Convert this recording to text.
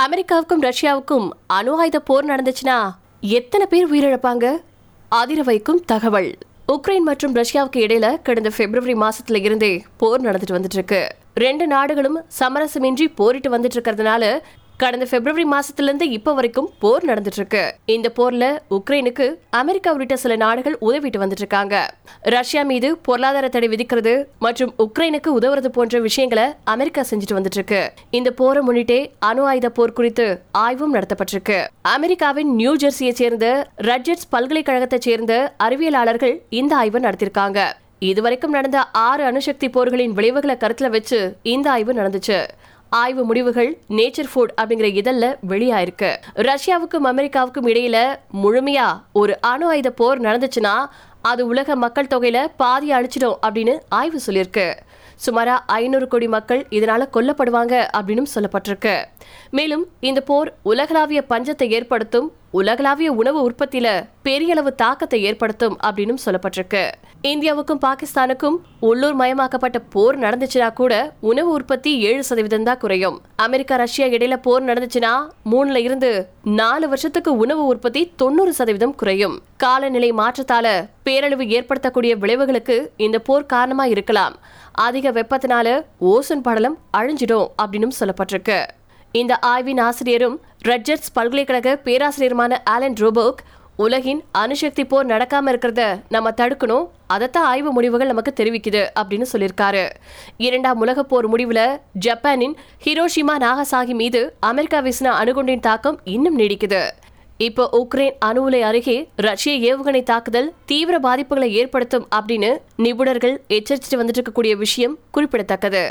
அமெரிக்காவுக்கும் ரஷ்யாவுக்கும் அணு ஆயுத போர் நடந்துச்சுன்னா எத்தனை பேர் உயிரிழப்பாங்க? அதிர வைக்கும் தகவல். உக்ரைன் மற்றும் ரஷ்யாவுக்கு இடையில கடந்த பிப்ரவரி மாசத்துல இருந்தே போர் நடந்துட்டு வந்துட்டு இருக்கு. ரெண்டு நாடுகளும் சமரசமின்றி போரிட்டு வந்துட்டு இருக்கிறதுனால கடந்த பிப்ரவரி மாசத்திலிருந்து இப்ப வரைக்கும் போர் நடந்துட்டு இருக்கு இந்த போர்ல உக்ரைனுக்கு அமெரிக்கா உள்ளிட்ட சில நாடுகள் உதவிட்டு வந்துட்டு இருக்காங்க ரஷ்யா மீது பொருளாதார தடை விதிக்கிறது மற்றும் உக்ரைனுக்கு உதவுறது போன்ற விஷயங்களை அமெரிக்கா செஞ்சுட்டு வந்துட்டு இருக்கு இந்த போரை முன்னிட்டே அணு ஆயுத போர் குறித்து ஆய்வும் நடத்தப்பட்டிருக்கு. அமெரிக்காவின் நியூ ஜெர்சியை சேர்ந்த ரட்ஜெட்ஸ் பல்கலைக்கழகத்தை சேர்ந்த அறிவியலாளர்கள் இந்த ஆய்வை நடத்திருக்காங்க. இதுவரைக்கும் நடந்த ஆறு அணுசக்தி போர்களின் விளைவுகளை கருத்துல வச்சு இந்த ஆய்வு நடந்துச்சு. ஆய்வு முடிவுகள் நேச்சர் ஃபுட் அப்படிங்கிற இதழில் வெளியாயிருக்கு. ரஷ்யாவுக்கும் அமெரிக்காவுக்கும் இடையில முழுமையா ஒரு அணு ஆயுத போர் நடந்துச்சுன்னா அது உலக மக்கள் தொகையில பாதி அழிச்சிடும் அப்படின்னு ஆய்வு சொல்லியிருக்கு. சுமாரா ஐநூறு கோடி மக்கள் இதனால கொல்லப்படுவாங்க அப்படின்னு சொல்லப்பட்டிருக்கு. மேலும் இந்த போர் உலகளாவிய பஞ்சத்தை ஏற்படுத்தும் உலகளாவிய உணவு உற்பத்தியில பெரிய அளவு தாக்கத்தை ஏற்படுத்தும் அப்படின்னு சொல்லப்பட்டிருக்கு. இந்தியாவுக்கும் பாகிஸ்தானுக்கும் உள்ளூர் மயமாக்கப்பட்ட போர் நடந்துச்சுன்னா கூட உணவு உற்பத்தி ஏழு சதவீதம் தான் குறையும். அமெரிக்கா ரஷ்யா இடையில போர் நடந்துச்சுன்னா மூணுல இருந்து நாலு வருஷத்துக்கு உணவு உற்பத்தி தொண்ணூறு சதவீதம் குறையும். காலநிலை மாற்றத்தால பேரழிவு ஏற்படுத்தக்கூடிய விளைவுகளுக்கு இந்த போர் காரணமா இருக்கலாம். அதிக வெப்பத்தினால ஓசோன் படலம் அழிஞ்சிடும் அப்படின்னு சொல்லப்பட்டிருக்கு. இந்த ஆய்வின் ஆசிரியரும் ரட்ஜர்ஸ் பல்கலைக்கழக பேராசிரியருமான ஆலன் ரோபோக் உலகின் அணுசக்தி போர் நடக்காம இருக்கிறத நம்ம தடுக்கணும். அதைத்தான் ஆய்வு முடிவுகள் நமக்கு தெரிவிக்குது அப்படின்னு சொல்லியிருக்காரு. இரண்டாம் உலக போர் முடிவுல ஜப்பானின் ஹிரோஷிமா நாகசாகி மீது அமெரிக்கா வீசின அணுகுண்டின் தாக்கம் இன்னும் நீடிக்குது. இப்போ உக்ரைன் அணு உலை அருகே ரஷ்ய ஏவுகணை தாக்குதல் தீவிர பாதிப்புகளை ஏற்படுத்தும் அப்படின்னு நிபுணர்கள் எச்சரிச்சுட்டு வந்துட்டு இருக்கக்கூடிய விஷயம் குறிப்பிடத்தக்கது.